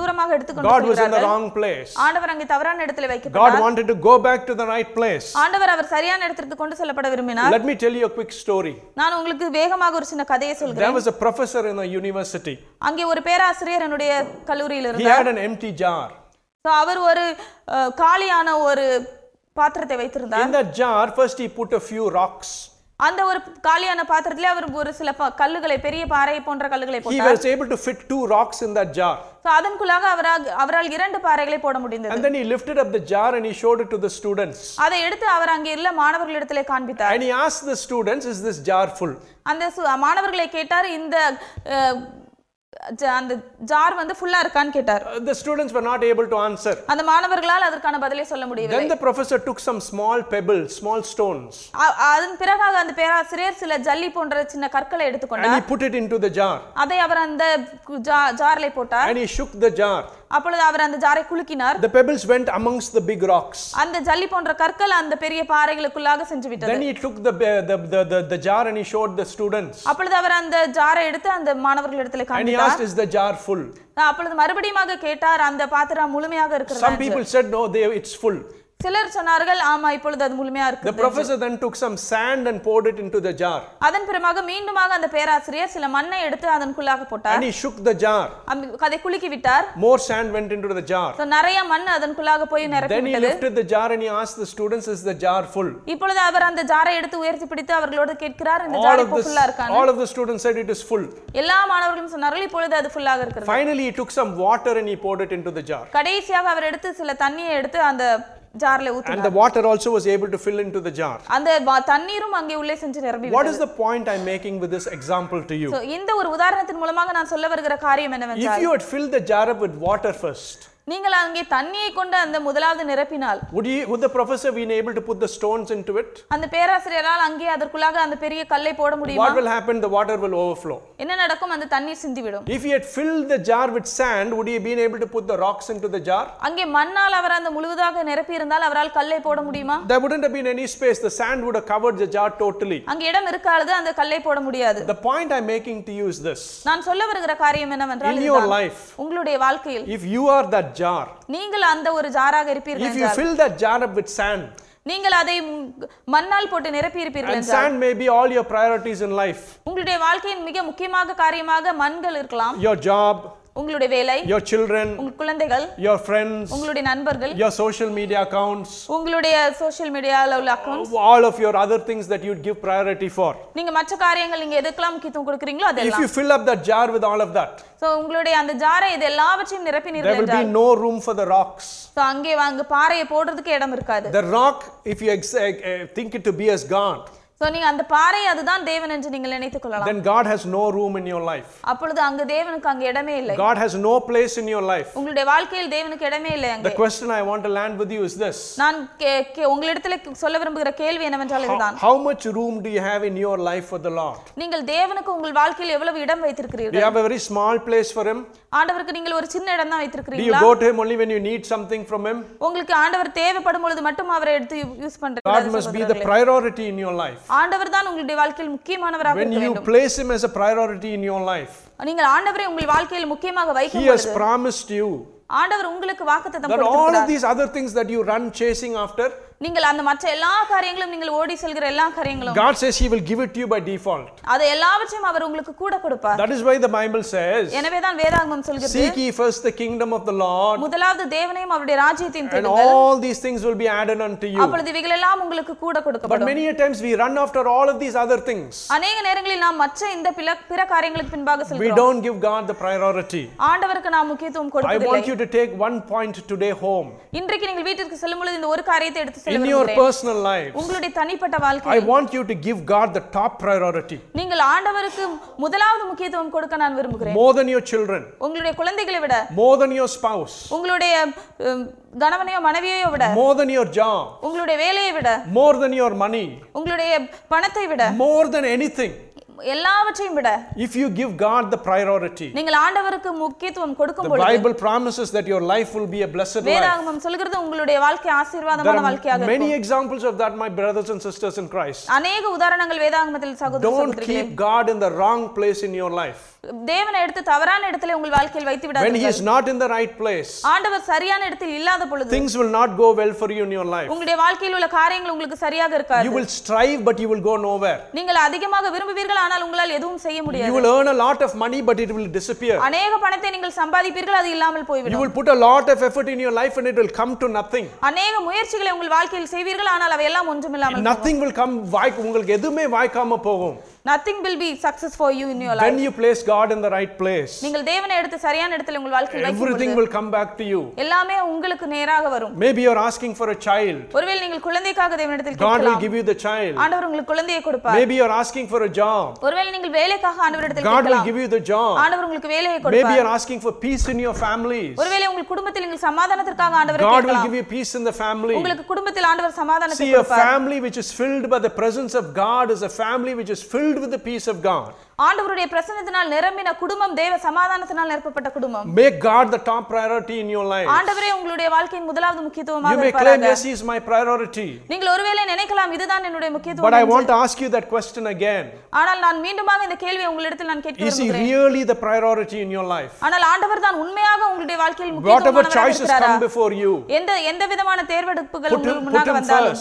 தூரமாக எடுத்துக்கொண்டு God was in the wrong place. ஆண்டவர் அங்கே தவறான இடத்துல God வைக்கப்பட்டார் wanted to go back to the right place. ஆண்டவர் அவர் சரியான இடத்திற்கு கொண்டு செல்லப்பட விரும்பினார் Let me tell you a quick story. நான் உங்களுக்கு வேகமாக ஒரு சின்ன கதையை There சொல்கிறேன் was a professor in a university. அங்கே ஒரு பேராசிரியர் என்னுடைய கல்லூரியில் He இருந்தார் had an empty jar. So, அவர் ஒரு காலியான ஒரு பாத்திரத்தை வைத்திருந்தார் In that jar, first he put a few rocks. அந்த ஒரு காலியான பாத்திரத்திலே அவர் ஒரு சில கல்லுகளை பெரிய பாறை போன்ற கல்லுகளை He போட்டார் was able to fit two rocks in that jar. So, அதற்குள்ளாக அவரால் அவரால் இரண்டு பாறைகளை போட முடிந்தது And then he lifted up the jar and he showed it to the students. அதை எடுத்து அவர் அங்கே உள்ள மாணவர்களிடத்திலே காண்பித்தார் And he asked the students, Is this jar full? அந்த சு- மாணவர்களை கேட்டார் இந்த அந்த ஜார் வந்து ஃபுல்லா இருக்கான்னு கேட்டார் Uh, the students were not able to answer. அந்த மாணவர்களால் அதற்கான பதிலை சொல்ல முடியவில்லை Then the professor took some small pebbles, small stones, அ- அதன் பிறகாக அந்த பேராசிரியர் சில ஜல்லி போன்ற சின்ன கற்களை and எடுத்துக்கொண்டார் he put it into the jar. அதை அவர் அந்த ஜார்ல போட்டார் And he shook the jar. அப்பொழுது அவர் அந்த ஜாரை குலுக்கினார் The pebbles went amongst the big rocks. அந்த ஜல்லி போன்ற கற்கள் அந்த பெரிய பாறைகளுக்குள்ளாக சென்று விட்டது Then he took the, the, the, the, the jar and he showed the students. அப்பொழுது அவர் அந்த ஜாரை எடுத்து அந்த மாணவர்களிடத்தில் And he காண்பித்தார் asked, Is the jar full? அப்பொழுது மறுபடியும் கேட்டார் அந்த பாத்திரம் முழுமையாக Some இருக்கிறது people said, No, they, it's full. சிலர் சொன்னார்கள் ஆமா இப்பொழுது அது முழுமையா The இருக்கு professor then took some sand and poured it into the jar. அதன் பிறமாக மீண்டுமாக அந்த பேராசிரியர் சில மண்ணை எடுத்து அதற்குள்ளாக போட்டார் And he shook the jar. அதை குலுக்கி விட்டார் More sand went into the jar. So, நிறைய மண் அதற்குள்ளாக போய் நிரப்பி Then he விட்டது lifted the jar and he asked the students, Is the jar full? இப்பொழுது அவர் அந்த ஜாரை எடுத்து உயர்த்தி பிடித்து அவர்களோடு கேட்கிறார் இந்த ஜார் இப்போ ஃபுல்லா இருக்கான்னு all of the students said it is full. எல்லா மாணவர்களும் சொன்னார்கள் இப்பொழுது அது ஃபுல்லாக இருக்கிறது Finally, he took some water and he poured it into the jar. கடைசியாக அவர் எடுத்து சில தண்ணியை எடுத்து அந்த ஜார்ல And ஊற்றினார் the water also was able to fill into the jar. அந்த வ- தண்ணீரும் அங்கே உள்ளே சென்று நிரம்பி What விட்டது is the point I'm making with this example to you? So, இந்த ஒரு உதாரணத்தின் மூலமாக நான் சொல்ல வருகிற காரியம் If என்னவென்றால் you had filled the jar up with water first, நீங்கள் அங்கே தண்ணியை கொண்டு அந்த முதலாவது நிரப்பினால் would, you, would the professor been able to put the stones into it? அந்த பேராசிரியரால் அங்கே அதற்குள்ளாக அந்த பெரிய கல்லை போட முடியுமா What will happen? The water will overflow. என்ன நடக்கும் அந்த தண்ணீர் சிந்திவிடும் If he had filled the jar with sand, would he been able to put the rocks into the jar? அங்கே மண்ணால் அவர் அந்த முழுவதாக நிரப்பி இருந்தால் அவரால் கல்லை போட முடியுமா There wouldn't have been any space. The sand would have covered the jar totally. அங்கே இடம் இருக்காது அந்த கல்லை போட முடியாது The point I'm making to you is this நான் சொல்ல வருகிற காரியம் என்னவென்றால் In your life, உங்களுடைய வாழ்க்கையில் if you are that jar, நீங்கள் அந்த ஒரு ஜாராக இருப்பீர்கள் if you fill that jar up with sand, நீங்கள் அதை மண்ணால் போட்டு நிரப்பி இருப்பீர்கள் and sand may be all your priorities in life. உங்களுடைய வாழ்க்கையின் மிக முக்கியமாக காரியமாக மண்கள் இருக்கலாம். Your job, உங்களுடைய வேலை your children, உங்கள் குழந்தைகள் your friends, உங்களுடைய நண்பர்கள் your social media accounts, உங்களுடைய சோஷியல் மீடியால உள்ள accounts all of your other things that you'd give priority for. நீங்க மற்ற காரியங்கள் நீங்க எதுக்கெல்லாம் முக்கியத்துவம் கொடுக்குறீங்களோ If அதெல்லாம் you fill up that jar with all of that, so உங்களுடைய அந்த ஜாரை இது எல்லாவற்றையும் நிரப்பி there will be no room for the rocks. So அங்கே அங்க பாறையை போடுறதுக்கு இடம் இருக்காது The rock, if you uh, uh, think it to be as God, so நீங்க அந்த பாறை அதுதான் தேவன் என்று நீங்கள் நினைத்துக் கொள்ளலாம் then God has no room in your life. அப்பொழுது அங்க தேவனுக்கு அங்க இடமே இல்லை God has no place in your life. உங்களுடைய வாழ்க்கையில் தேவனுக்கு இடமே இல்லை அங்கே The question I want to land with you is this நான் கே- கே- உங்களிடத்துல சொல்ல விரும்புகிற கேள்வி என்னவென்றால் How, இதுதான் how much room do you have in your life for the Lord? நீங்கள் தேவனுக்கு உங்கள் வாழ்க்கையில் எவ்வளவு இடம் Do வைத்திருக்கிறீர்கள் you have a very small place for Him? ஆண்டவருக்கு நீங்கள் ஒரு சின்ன இடம் தான் Do you வைத்திருக்கிறீங்களா go to Him only when you need something from Him? உங்களுக்கு ஆண்டவர் தேவைப்படும் பொழுது மட்டும் அவரை எடுத்து யூஸ் God பண்றீங்க must be the priority in your life. ஆண்டவர் தான் உங்களுடைய வாழ்க்கையில் முக்கியமானவராக When இருக்க you வேண்டும் place Him as a priority in your life, நீங்கள் ஆண்டவரை உங்கள் வாழ்க்கையில் முக்கியமாக He வைக்கும் has பொழுது promised you ஆண்டவர் உங்களுக்கு வாக்குத்தத்தம் that all of கொடுத்திருக்கிறார் these other things that you run chasing after, நீங்கள் அந்த மற்ற எல்லா காரியங்களும் நீங்கள் ஓடி செல்கிற எல்லா காரியங்களும் God says He will give it to you by default. அதை எல்லாவற்றையும் அவர் உங்களுக்கு கூட கொடுப்பார் That is why the Bible says, எனவே தான் வேதாகமம் சொல்கிறது Seek ye first the kingdom of the Lord, முதலாவது தேவனையும் அவருடைய ராஜ்யத்தையும் and தேடுங்கள் all these things will be added unto you. அப்பொழுது இவைகள் எல்லாம் உங்களுக்கு கூட But கொடுக்கப்படும் many a times we run after all of these other things. அநேக நேரங்களில் நாம் மற்ற இந்த பிற காரியங்களுக்கு பின்பாக We செல்கிறோம் don't give God the priority. ஆண்டவருக்கு நாம் முக்கியத்துவம் I கொடுப்பதில்லை want you to take one point today home. இன்றைக்கு நீங்கள் வீட்டிற்கு செல்லும் பொழுது இந்த ஒரு காரியத்தை எடுத்து In your விரும்புகிறேன் personal life, உங்களுடைய தனிப்பட்ட I வாழ்க்கை want you to give God the top priority. நீங்கள் ஆண்டவருக்கு முதலாவது முக்கியத்துவம் கொடுக்க நான் விரும்புகிறேன் More than your children, உங்களுடைய குழந்தைகளை விட more than your spouse, உங்களுடைய உம், கணவனையோ மனைவியையோ விட more than your job, உங்களுடைய வேலையை விட more than your money, உங்களுடைய பணத்தை விட more than anything. எல்லாவற்றையும் விட if you give God the priority, நீங்கள் ஆண்டவருக்கு முக்கியத்துவம் கொடுக்கும் the பொழுது Bible promises that your life will be a blessed life. வேதாகமம் சொல்கிறது உங்களுடைய வாழ்க்கை ஆசீர்வாதமான வாழ்க்கையாக many இருக்கும் examples of that, my brothers and sisters in Christ. அநேக உதாரணங்கள் வேதாகமத்தில் சகோதர Don't சகோதரிகளே keep God in the wrong place in your life. தேவனை எடுத்து தவறான இடத்துல உங்கள் வாழ்க்கையில் வைத்து When விடாதீர்கள் He is not in the right place, ஆண்டவர் சரியான இடத்தில் இல்லாத பொழுது things will not go well for you in your life. உங்களுடைய வாழ்க்கையில் உள்ள காரியங்கள் உங்களுக்கு சரியாக இருக்காது You will strive, but you will go nowhere. நீங்கள் அதிகமாக விரும்புவீர்கள் ஆனால் உங்களால் எதுவும் செய்ய You முடியாது will earn a lot of money, but it will disappear. அநேக பணத்தை நீங்கள் சம்பாதிப்பீர்கள் அது இல்லாமல் You போய்விடும் will put a lot of effort in your life, and it will come to nothing. அநேக முயற்சிகளை உங்கள் வாழ்க்கையில் செய்வீர்கள் ஆனால் அவை எல்லாம் ஒன்றுமில்லாமல் Nothing will come. உங்களுக்கு எதுவுமே வாய்க்காம போகும் nothing will be success for you in your when life you place God in the right place. நீங்கள் தேவனை எடுத்து சரியான இடத்துல உங்கள் வாழ்க்கையில் வைக்கும் Everything பொழுது will come back to you. எல்லாமே உங்களுக்கு நேராக வரும் Maybe you're asking for a child. ஒருவேளை நீங்கள் குழந்தைக்காக தேவனிடத்தில் God will கேட்கலாம் give you the child. ஆண்டவர் உங்களுக்கு குழந்தையை கொடுப்பார் Maybe you're asking for a job. ஒருவேளை நீங்கள் வேலைக்காக ஆண்டவரிடத்தில் God will கேட்கலாம் give you the job. ஆண்டவர் உங்களுக்கு வேலையை Maybe கொடுப்பார் you're asking for peace in your families. ஒருவேளை உங்கள் குடும்பத்தில் நீங்கள் சமாதானத்திற்காக ஆண்டவரை God will கேட்கலாம் give you peace in the family. உங்களுக்கு குடும்பத்தில் ஆண்டவர் சமாதானத்தை See, a கொடுப்பார் family which is filled by the presence of God is a family which is filled with the peace of God. ஆண்டவருடைய பிரசன்னத்தினால் நிரம்பின குடும்பம் தேவ சமாதானத்தினால் நிரப்பப்பட்ட குடும்பம் Make God the top priority in your life. ஆண்டவரே உங்களுடைய வாழ்க்கையின் முதலாவது முக்கியத்துவமாக may claim, இருப்பாராக yes, He is my priority. நீங்கள் ஒருவேளை நினைக்கலாம் இதுதான் என்னுடைய முக்கியத்துவம் want என்று. to ask you that question again. ஆனால் நான் மீண்டுமாக இந்த கேள்வியை உங்களிடத்தில் நான் கேட்க Is He விரும்புகிறேன் really the priority in your life? ஆனால் ஆண்டவர் தான் உண்மையாக உங்களுடைய வாழ்க்கையில் முக்கியத்துவமானவராக இருக்கிறாரா come before you, எந்த எந்த விதமான தேர்வெடுப்புகள் உங்களுக்கு முன்னாக வந்தாலும்.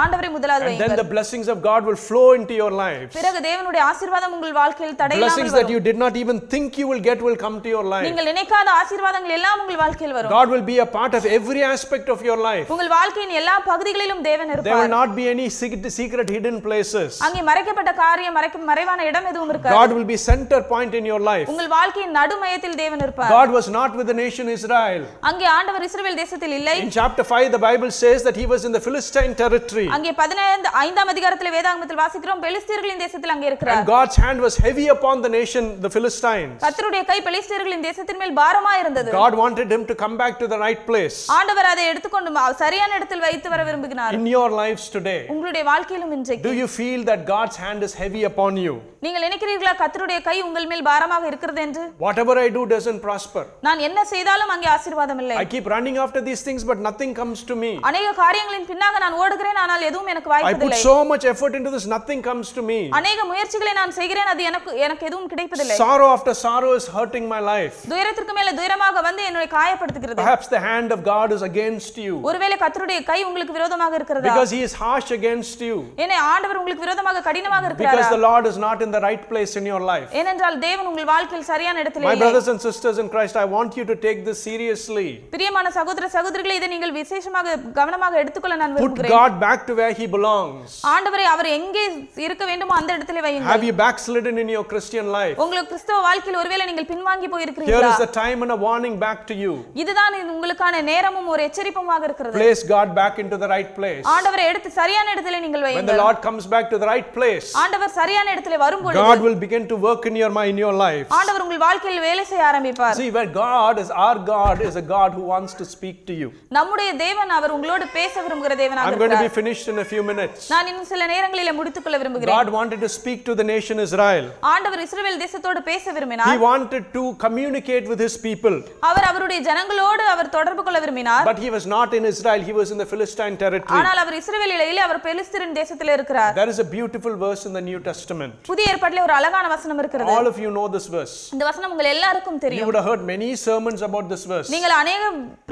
ஆண்டவரை முதலாவது and then வையுங்கள் the blessings of God will flow into your lives. பிறகு தேவனுடைய ஆசீர்வாதம் உங்கள் வாழ்க்கையில் தடையில்லாமல் Blessings that வரும் you did not even think you will get will come to your life. நீங்கள் நினைக்காத ஆசீர்வாதங்கள் எல்லாம் உங்கள் வாழ்க்கையில் வரும் God will be a part of every aspect of your life. உங்கள் வாழ்க்கையின் எல்லா பகுதிகளிலும் தேவன் There will இருப்பார் not be any secret, secret hidden places. அங்கே மறைக்கப்பட்ட காரியம் மறைக்க மறைவான இடம் எதுவும் இருக்காது God will be center point in your life. உங்கள் வாழ்க்கையின் நடுமையத்தில் தேவன் இருப்பார் God was not with the nation Israel. அங்கே ஆண்டவர் இஸ்ரவேல் தேசத்தில் இல்லை In chapter 5, the Bible says that he was in the Philistine territory. அங்கே பதினைந்து ஐந்தாம் அதிகாரத்தில் வேதாகமத்தில் வாசிக்கிறோம் பெலிஸ்தீர்களின் தேசத்தில் அங்கே இருக்கிறார் And God's hand was heavy upon the nation, the Philistines. கர்த்தருடைய கை பெலிஸ்தீர்களின் தேசத்தின் மேல் பாரமா இருந்தது God wanted him to come back to the right place. ஆண்டவர் அதை எடுத்துக்கொண்டு சரியான இடத்தில் வைத்து வர விரும்புகிறார் In your lives today, உங்களுடைய வாழ்க்கையிலும் இன்றைக்கு do you feel that God's hand is heavy upon you? நீங்கள் நினைக்கிறீர்களா கர்த்தருடைய கை உங்கள் மேல் பாரமாக இருக்கிறது என்று Whatever I do doesn't prosper. நான் என்ன செய்தாலும் அங்கே ஆசீர்வாதம் இல்லை I keep running after these things, but nothing comes to me. அநேக காரியங்களின் பின்னாக நான் ஓடுகிறேன் ஆனால் எதுவும் எனக்கு I put வாய்ப்பதில்லை so much effort into this, nothing comes to me. அநேக முயற்சிகளை நான் செய்கிறேன் அது எனக்கு எனக்கு எதுவும் கிடைப்பதில்லை Sorrow after sorrow is hurting my life. துயரத்திற்கு மேல துயரமாக வந்து என்னை காயப்படுத்துகிறது Perhaps the hand of God is against you ஒருவேளை கர்த்தருடைய கை உங்களுக்கு விரோதமாக இருக்கிறதா because He is harsh against you. ஏனே ஆண்டவர் உங்களுக்கு விரோதமாக கடினமாக Because இருக்கிறாரா the Lord is not in the right place in your life. ஏனென்றால் தேவன் உங்கள் வாழ்க்கையில் சரியான இடத்தில் My இல்லை brothers and sisters in Christ, I want you to take this seriously. பிரியமான சகோதர சகோதரிகளை இதை நீங்கள் விசேஷமாக கவனமாக எடுத்துக்கொள்ள நான் Put விரும்புகிறேன் God back to where He belongs. ஆண்டவரை அவர் எங்கே இருக்க வேண்டுமோ அந்த இடத்துல வையுங்கள் Have you backslidden in your Christian life? உங்களுக்கு கிறிஸ்தவ வாழ்க்கையில் ஒருவேளை நீங்கள் பின்வாங்கி Here போயிருக்கிறீர்களா is the time and a warning back to you. இதுதான் இது உங்களுக்கான நேரமும் ஒரு எச்சரிப்புமாக இருக்கிறது Place God back into the right place. ஆண்டவரை எடுத்து சரியான இடத்துல நீங்கள் When the வையுங்கள் Lord comes back to the right place, ஆண்டவர் சரியான இடத்துல வரும்பொழுது God will begin to work in your mind, in your life. ஆண்டவர் உங்கள் வாழ்க்கையில் வேலை செய்ய ஆரம்பிப்பார் See, where God is, our God is a God who wants to speak to you. நம்முடைய தேவன் அவர் உங்களோடு பேச விரும்புகிற தேவனாக I'm going to be இருக்கிறார் finished in a few minutes. நான் இன்னும் சில நேரங்களில் முடித்துக்கொள்ள விரும்புகிறேன் God wanted to speak to the nation Israel. ஆண்டவர் இஸ்ரவேல் தேசத்தோடு பேச He விரும்பினார் wanted to communicate with his people. அவர் அவருடைய ஜனங்களோடு அவர் தொடர்பு கொள்ள விரும்பினார் But he was not in Israel, he was in the Philistine territory. ஆனால் அவர் இஸ்ரவேலில் இல்லை அவர் பெலிஸ்தரின் தேசத்தில் இருக்கிறார் There is a beautiful verse in the New Testament. புதிய ஏற்பாட்டிலே ஒரு அழகான வசனம் இருக்கிறது All of you know this verse. இந்த வசனம் உங்கள் எல்லாருக்கும் You தெரியும் would have heard many sermons about this verse. நீங்கள் அநேக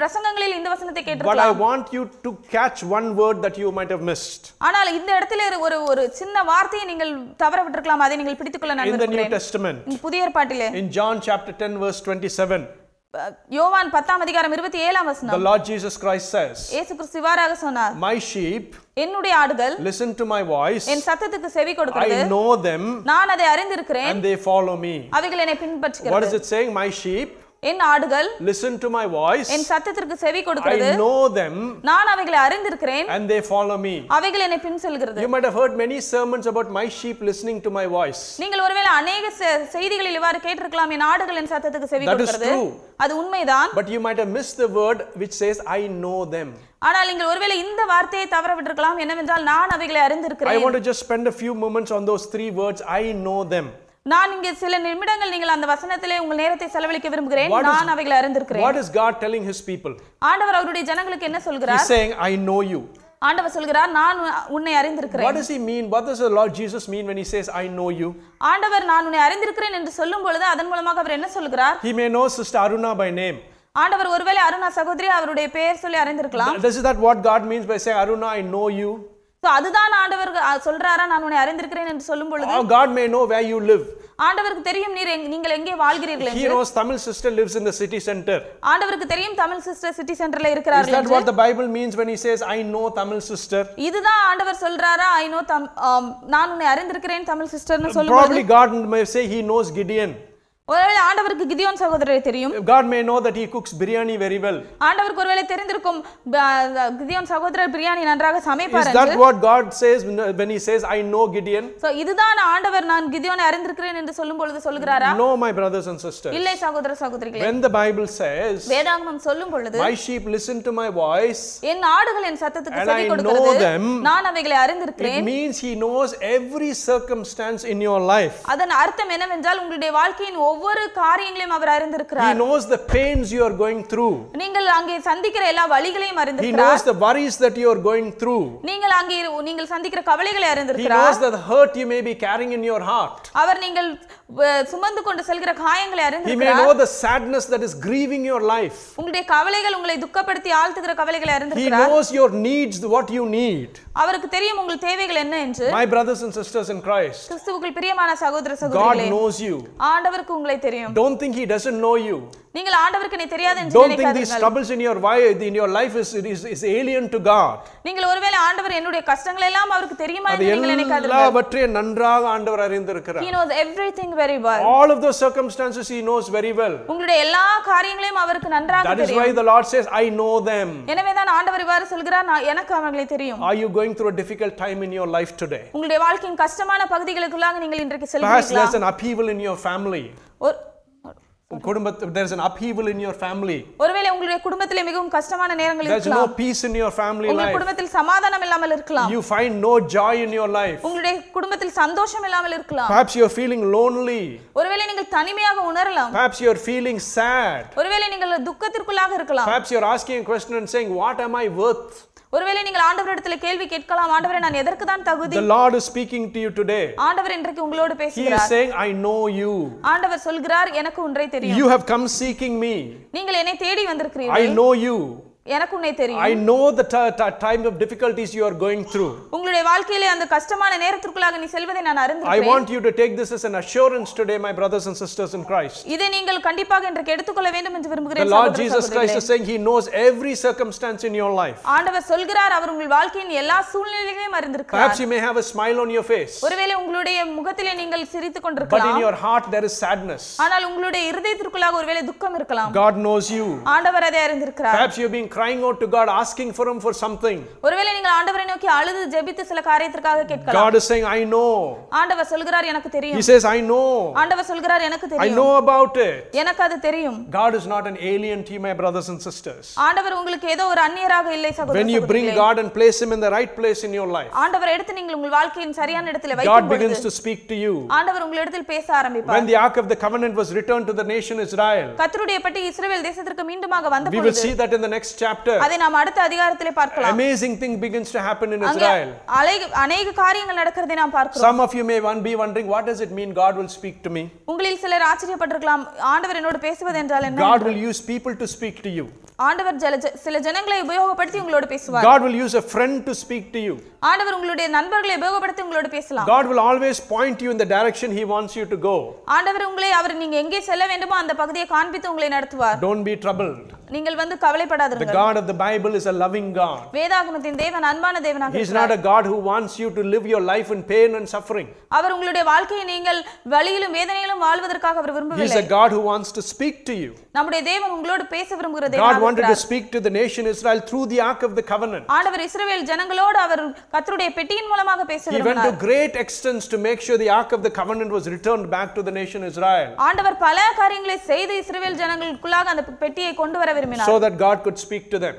பிரசங்கங்களில் இந்த வசனத்தை But I கேட்டிருக்கலாம் want you to catch one word that you might have missed. ஆனால் இந்த இடத்துல ஒரு ஒரு சின்ன வார்த்தையை நீங்கள் தவற விட்டிருக்கலாம் அதை நீங்கள் பிடித்துக்கொள்ள நான் in the New விரும்புகிறேன் Testament. இந்த புதிய ஏற்பாட்டிலே. In John chapter 10, verse 27, அஹ், யோவான் பத்தாம் அதிகாரம் இருபத்தி ஏழாம் the வசனம். Lord Jesus Christ says, இயேசு கிறிஸ்து இவ்வாறாக சொன்னார் My sheep என்னுடைய ஆடுகள் listen to my voice, என் சத்தத்துக்கு செவி கொடுக்கிறது. I know them, நான் அதை அறிந்திருக்கிறேன். and they follow me. அவைகள் என்னை What is பின்பற்றுகிறது it saying? My sheep என் ஆடுகள் listen to my voice. என் சத்தத்திற்கு செவி கொடுக்கிறது I know them நான் அவைகளை அறிந்திருக்கிறேன் and they follow me. அவைகள் என்னை பின் செல்கிறது You might have heard many sermons about my sheep listening to my voice. நீங்கள் ஒருவேளை அநேக செ- செய்திகளில் இவ்வாறு கேட்டிருக்கலாம் என் ஆடுகள் என் சத்தத்துக்கு செவி That is கொடுக்கிறது true. அது உண்மைதான் But you might have missed the word which says, I know them. ஆனால் நீங்கள் ஒருவேளை இந்த வார்த்தையை தவற விட்டிருக்கலாம் என்னவென்றால் நான் அவைகளை I அறிந்திருக்கிறேன் want to just spend a few moments on those three words, I know them. நான் இங்கே சில நிமிடங்கள் நீங்கள் அந்த வசனத்திலே உங்கள் நேரத்தை செலவழிக்க விரும்புகிறேன் நான் அவைகளை அறிந்திருக்கிறேன் What is God telling his people? ஆண்டவர் அவருடைய ஜனங்களுக்கு என்ன சொல்கிறார் He's saying, I know you. ஆண்டவர் சொல்கிறார் நான் உன்னை அறிந்திருக்கிறேன் What does he mean? What does the Lord Jesus mean when he says, I know you? ஆண்டவர் நான் உன்னை அறிந்திருக்கிறேன் என்று சொல்லும் பொழுது அதன் மூலமாக அவர் என்ன சொல்கிறார் He may know Sister Aruna by name. ஆண்டவர் ஒருவேளை அருணா சகோதரி அவருடைய பெயர் சொல்லி அறிந்திருக்கலாம் This is that what God means by saying, Aruna, I know you? So, அதுதான் ஆண்டவர் சொல்றாரா நான் உன்னை அறிந்திருக்கிறேன் என்று சொல்லும் பொழுது God may know where you live. ஆண்டவருக்கு தெரியும் நீர் நீங்கள் எங்கே வாழ்கிறீர்கள் என்று knows Tamil sister lives in the city center. ஆண்டவருக்கு தெரியும் தமிழ் சிஸ்டர் சிட்டி சென்டர்ல இருக்கிறார்கள் that என்று what the Bible means when he says, I know Tamil sister? இதுதான் ஆண்டவர் சொல்றாரா நோ தம் ஆம், நான் உன்னை அறிந்திருக்கிறேன் தமிழ் சிஸ்டர்னு சொல்லும் Probably God may say he knows Gideon. ஒருவேளை ஆண்டவருக்கு கிதியோன் சகோதரரை தெரியும் God may know that he cooks biryani very well. ஆண்டவருக்கு ஒருவேளை தெரிந்திருக்கும் கிதியோன் சகோதரர் பிரியாணி நன்றாக Is சமைப்பார் that என்று what God says when he says, I know Gideon? So, இதுதான் ஆண்டவர் நான் கிதியோனை அறிந்திருக்கிறேன் என்று சொல்லும் பொழுது சொல்கிறாரா No, my brothers and sisters. இல்லை சகோதர சகோதரிகளே When the Bible says, வேதாகமம் சொல்லும் பொழுது My sheep listen to my voice, என் ஆடுகள் என் சத்தத்துக்கு செவி I know கொடுக்கிறது them. நான் அவைகளை it அறிந்திருக்கிறேன் means he knows every circumstance in your life. அதன் அர்த்தம் என்னவென்றால் உங்களுடைய வாழ்க்கையின் ஒவ்வொரு காரியங்களையும் அவர் He அறிந்திருக்கிறார் knows the pains you are going through. நீங்கள் அங்கே சந்திக்கிற எல்லா வழிகளையும் He அறிந்திருக்கிறார் knows the worries that you are going through. நீங்கள் அங்கே இரு- நீங்கள் சந்திக்கிற கவலைகளை He அறிந்திருக்கிறார் knows the hurt you may be carrying in your heart. அவர் நீங்கள் அஹ், சுமந்து கொண்டு செல்கிற காயங்களை He may know the sadness that is grieving your life. உங்களுடைய கவலைகள் உங்களை துக்கப்படுத்தி ஆழ்த்துகிற கவலைகளை He அறிந்திருக்கிறார் knows your needs, what you need. அவருக்கு தெரியும் உங்கள் தேவைகள் என்ன என்று My brothers and sisters in Christ, கிறிஸ்துவுக்குள் பிரியமான சகோதர God சகோதரிகளே knows you. ஆண்டவருக்கு உங்களை தெரியும் Don't think He doesn't know you. நீங்கள் ஆண்டவருக்கு நீ தெரியாது என்று Don't think these நினைக்காதீர்கள் troubles in your wi- in your life is, is, is alien to God. நீங்கள் ஒருவேளை ஆண்டவர் என்னுடைய கஷ்டங்கள் எல்லாம் அவருக்கு தெரியுமா அது என்று நீங்கள் நினைக்காதீர்கள் எல்லாவற்றையும் நன்றாக ஆண்டவர் அறிந்திருக்கிறார் he knows everything very well all of those circumstances he knows very well உங்களுடைய எல்லா காரியங்களையும் அவருக்கு நன்றாக that is தெரியும் why the lord says i know them எனவே தான் ஆண்டவர் இவ்வாறு சொல்கிறார் நான் எனக்கு அவர்களை தெரியும் are you going through a difficult time in your life today உங்களுடைய வாழ்க்கையின் கஷ்டமான பகுதிகளுக்குள்ளாக நீங்கள் இன்றைக்கு perhaps செல்கிறீர்களா there's an upheaval in your family ஒரு- குடும்பத் there's an upheaval in your family ஒருவேளை உங்களுடைய குடும்பத்திலே மிகவும் கஷ்டமான நேரங்கள் there's no இருக்கலாம் peace in your family உங்கள் life குடும்பத்தில் சமாதானம் இல்லாமல் இருக்கலாம் you find no joy in your life உங்களுடைய குடும்பத்தில் சந்தோஷம் இல்லாமல் இருக்கலாம் perhaps you're feeling lonely ஒருவேளை நீங்கள் தனிமையாக உணரலாம் perhaps you're feeling sad ஒருவேளை நீங்கள் துக்கத்திற்குள்ளாக இருக்கலாம் perhaps you're asking a question and saying what am i worth ஒருவேளை நீங்கள் ஆண்டவரிடத்துல கேள்வி கேட்கலாம். ஆண்டவரே நான் எதற்கு தான் தகுதி? The lord is speaking to you today. ஆண்டவர் இன்றைக்கு உங்களோடு he is பேசுகிறார். saying i know you. ஆண்டவர் சொல்கிறார் எனக்கு ஒன்றை தெரியும். You have come seeking me. நீங்கள் என்னை தேடி I வந்திருக்கிறீர்கள் know you. எனக்கு உன்னை தெரியும் I know the ti- ti- time of difficulties you are going through. உங்களுடைய வாழ்க்கையிலே அந்த கஷ்டமான நேரத்திற்குள்ளாக நீ செல்வதை நான் I அறிந்திருக்கிறேன் want you to take this as an assurance today, my brothers and sisters in Christ. இதை நீங்கள் கண்டிப்பாக இன்றைக்கு எடுத்துக்கொள்ள வேண்டும் என்று The விரும்புகிறேன் Lord சகோதர Jesus Christ is saying He knows every circumstance in your life. ஆண்டவர் சொல்கிறார் அவர் உங்கள் வாழ்க்கையின் எல்லா சூழ்நிலைகளையும் அறிந்திருக்கிறார் Perhaps you may have a smile on your face, ஒருவேளை உங்களுடைய முகத்திலே நீங்கள் சிரித்துக் but in கொண்டிருக்கலாம் your heart there is sadness. ஆனால் உங்களுடைய இருதயத்திற்குள்ளாக ஒருவேளை துக்கம் இருக்கலாம் God knows you. ஆண்டவர் அதை அறிந்திருக்கிறார் Perhaps you've been crying out to God, asking for Him for something. ஒருவேளை நீங்கள் ஆண்டவரை நோக்கி அழுது ஜெபித்து சில காரியத்திற்காக கேட்கலாம் God is saying, I know. ஆண்டவர் சொல்கிறார் எனக்கு He தெரியும் says, I know. ஆண்டவர் சொல்கிறார் எனக்கு I தெரியும் know about it. எனக்கு அது தெரியும் God is not an alien to you, my brothers and sisters. ஆண்டவர் உங்களுக்கு ஏதோ ஒரு அந்நியராக இல்லை சகோதர When you bring சகோதரிகளே. God and place Him in the right place in your life, ஆண்டவர் எடுத்து நீங்கள் உங்கள் வாழ்க்கையின் சரியான இடத்துல God வைக்கும் begins பொழுது to speak to you. ஆண்டவர் உங்களிடத்தில் பேச ஆரம்பிப்பார் When the Ark of the Covenant was returned to the nation Israel, கத்தருடைய பட்டி இஸ்ரவேல் தேசத்திற்கு மீண்டுமாக வந்த we will பொழுது see that in the next chapter. அதை நாம் அடுத்த அதிகாரத்திலே பார்க்கலாம் Amazing thing begins to happen in அங்கே Israel. அலை- அநேக காரியங்கள் நடக்கிறதை நாம் பார்க்கிறோம் Some of you may one be wondering, what does it mean God will speak to me? உங்களில் சிலர் ஆச்சரியப்பட்டிருக்கலாம் ஆண்டவர் என்னோடு பேசுவது என்றால் என்ன God will use people to speak to you. ஆண்டவர் ஜல ஜ- சில ஜனங்களை உபயோகப்படுத்தி உங்களோடு பேசுவார் God will use a friend to speak to you. ஆண்டவர் உங்களுடைய நண்பர்களை உபயோகப்படுத்தி உங்களோடு பேசலாம் God will always point you in the direction He wants you to go. ஆண்டவர் உங்களை அவர் நீங்க எங்கே செல்ல வேண்டுமோ அந்த பகுதியை காண்பித்து உங்களை நடத்துவார் Don't be troubled. நீங்கள் வந்து The கவலைப்படாதீர்கள் God of the Bible is a loving God. வேதாகமத்தின் தேவன் அன்பான தேவனாக He's இருக்கிறார். not a God who wants you to live your life in pain and suffering. அவர் உங்களுடைய வாழ்க்கையை நீங்கள் வழியிலும் வேதனையிலும் வாழ்வதற்காக அவர் He's விரும்பவில்லை a God who wants to speak to you. நம்முடைய தேவன் உங்களோடு பேச விரும்புகிற God தேவனாக wanted to இருக்கிறார். speak to the nation Israel through the Ark of the Covenant. ஆண்டவர் இஸ்ரவேல் ஜனங்களோடு அவர் கர்த்தருடைய பெட்டியின் மூலமாக பேச He went to விரும்பினார் great extents to make sure the Ark of the Covenant was returned back to the nation Israel ஆண்டவர் பல காரியங்களை செய்து இஸ்ரவேல் ஜனங்களுக்குள்ளாக அந்த பெட்டியை கொண்டு வர விரும்பினார் so that God could speak to them.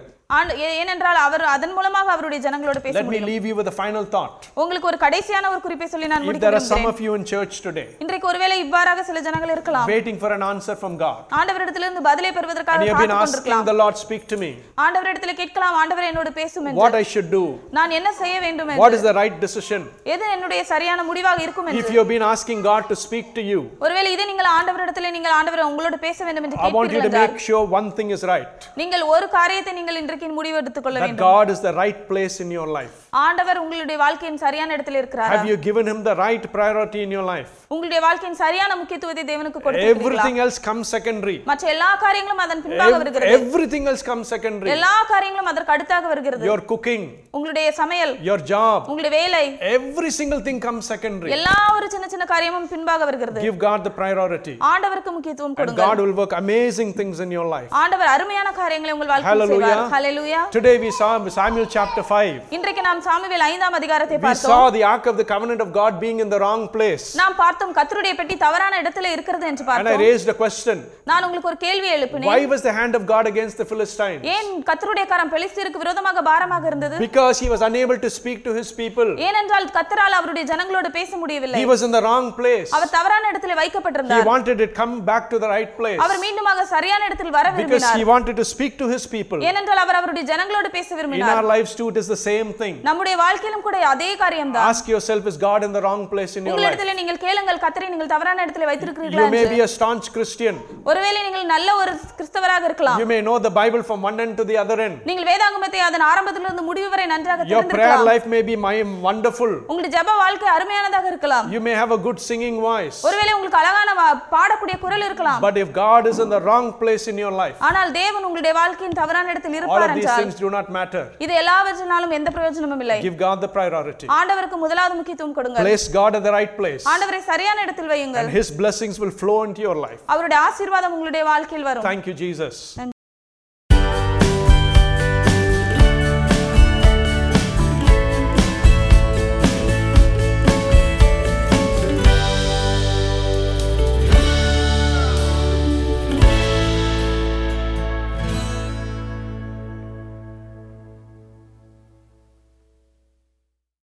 ஏனென்றால் அவர் அதன் மூலமாக அவருடைய ஜனங்களோடு பேச Let me முடியும். leave you with a final thought. உங்களுக்கு ஒரு கடைசியான ஒரு குறிப்பை சொல்லி நான் If முடிக்க there are some of you in church today இன்றைக்கு ஒருவேளை இவ்வாறாக சில ஜனங்கள் இருக்கலாம். waiting for an answer from God, ஆண்டவரிடத்திலிருந்து பதிலை பெறுவதற்காக காத்துக் கொண்டிருக்கலாம் the Lord, speak to me, ஆண்டவரிடத்தில் கேட்கலாம் ஆண்டவர் என்னோடு பேசும் என்று. What I should do, நான் என்ன செய்ய வேண்டும் what என்று is the right decision. எது என்னுடைய சரியான முடிவாக இருக்கும் If என்று. you have been asking God to speak to you, ஒருவேளை இதை நீங்கள் ஆண்டவரிடத்தில் நீங்கள் ஆண்டவர் உங்களோடு பேச வேண்டும் என்று I want you to make sure one thing is right. நீங்கள் ஒரு காரியத்தை நீங்கள் இன்றைக்கு முடிவு எடுத்துக் கொள்ள வேண்டும் God is the right place in your life. ஆண்டவர் உங்களுடைய வாழ்க்கையின் சரியான இடத்தில் இருக்கிறார் Have you given Him the right priority in your life? உங்களுடைய வாழ்க்கையின் சரியான முக்கியத்துவத்தை தேவனுக்கு கொடுத்திருக்கிறீர்களா Everything else comes secondary. மற்ற எல்லா காரியங்களும் அதன் பின்பாக வருகிறது Everything else comes secondary. எல்லா காரியங்களும் அதற்கு அடுத்தாக வருகிறது Your cooking, உங்களுடைய சமையல் your job, உங்களுடைய வேலை every single thing comes secondary. எல்லா ஒரு சின்ன சின்ன காரியமும் பின்பாக வருகிறது Give God the priority. ஆண்டவருக்கு முக்கியத்துவம் கொடுங்க God will work amazing things in your life. ஆண்டவர் அருமையான காரியங்களை உங்கள் வாழ்க்கையில். செய்வார் ஹalleluya Today we saw Samuel chapter 5. இன்றைக்கு நாம் சாமுவேல் ஐந்தாம் அதிகாரத்தை We பார்த்தோம் saw the Ark of the Covenant of God being in the wrong place. நாம் பார்த்தோம் கர்த்தருடைய பெட்டி தவறான இடத்துல இருக்கிறது என்று And I பார்த்தோம் raised a question. நான் உங்களுக்கு ஒரு கேள்வி எழுப்பினேன் Why was the hand of God against the Philistines? ஏன் கர்த்தருடைய கரம் பெலிஸ்தீருக்கு விரோதமாக பாரமாக இருந்தது Because he was unable to speak to his people. ஏனென்றால் கர்த்தரால் அவருடைய ஜனங்களோடு பேச முடியவில்லை He was in the wrong place. அவர் தவறான இடத்துல He வைக்கப்பட்டிருந்தார் wanted it come back to the right place. அவர் மீண்டுமாக சரியான இடத்தில் வர Because விரும்பினார் he wanted to speak to his people. ஏனென்றால் அவர் அவருடைய ஜனங்களோடு பேச In விரும்பினார் our lives too, it is the same thing. நம்முடைய வாழ்க்கையிலும் கூட அதே காரியம்தான் Ask yourself, is God in the wrong place in your life? உங்களிடத்தில் நீங்கள் கேளுங்கள் கத்தரை நீங்கள் தவறான இடத்துல வைத்திருக்கிறீர்களா You may be a staunch Christian. ஒருவேளை நீங்கள் நல்ல ஒரு கிறிஸ்தவராக இருக்கலாம் You may know the Bible from one end to the other end. நீங்கள் வேதாகமத்தை அதன் ஆரம்பத்திலிருந்து முடிவு வரை நன்றாக Your prayer தெரிந்திருக்கலாம் life may be my wonderful. உங்களுடைய ஜெப வாழ்க்கை அருமையானதாக இருக்கலாம் You may have a good singing voice. ஒருவேளை உங்களுக்கு அழகான பாடக்கூடிய குரல் இருக்கலாம் But if God is in the wrong place in your life, ஆனால் தேவன் உங்களுடைய வாழ்க்கையின் தவறான இடத்தில் all இருப்பார் of these என்றால் things do not matter. இது எல்லாவற்றினாலும் எந்த பிரயோஜனமும் இல்லை Give God the priority. ஆண்டவருக்கு முதலாவது முக்கியத்துவம் கொடுங்கள் Place God at the right place. ஆண்டவரை சரியான இடத்தில் வையுங்கள் And His blessings will flow into your life. அவருடைய ஆசீர்வாதம் உங்களுடைய வாழ்க்கையில் வரும் Thank you, Jesus.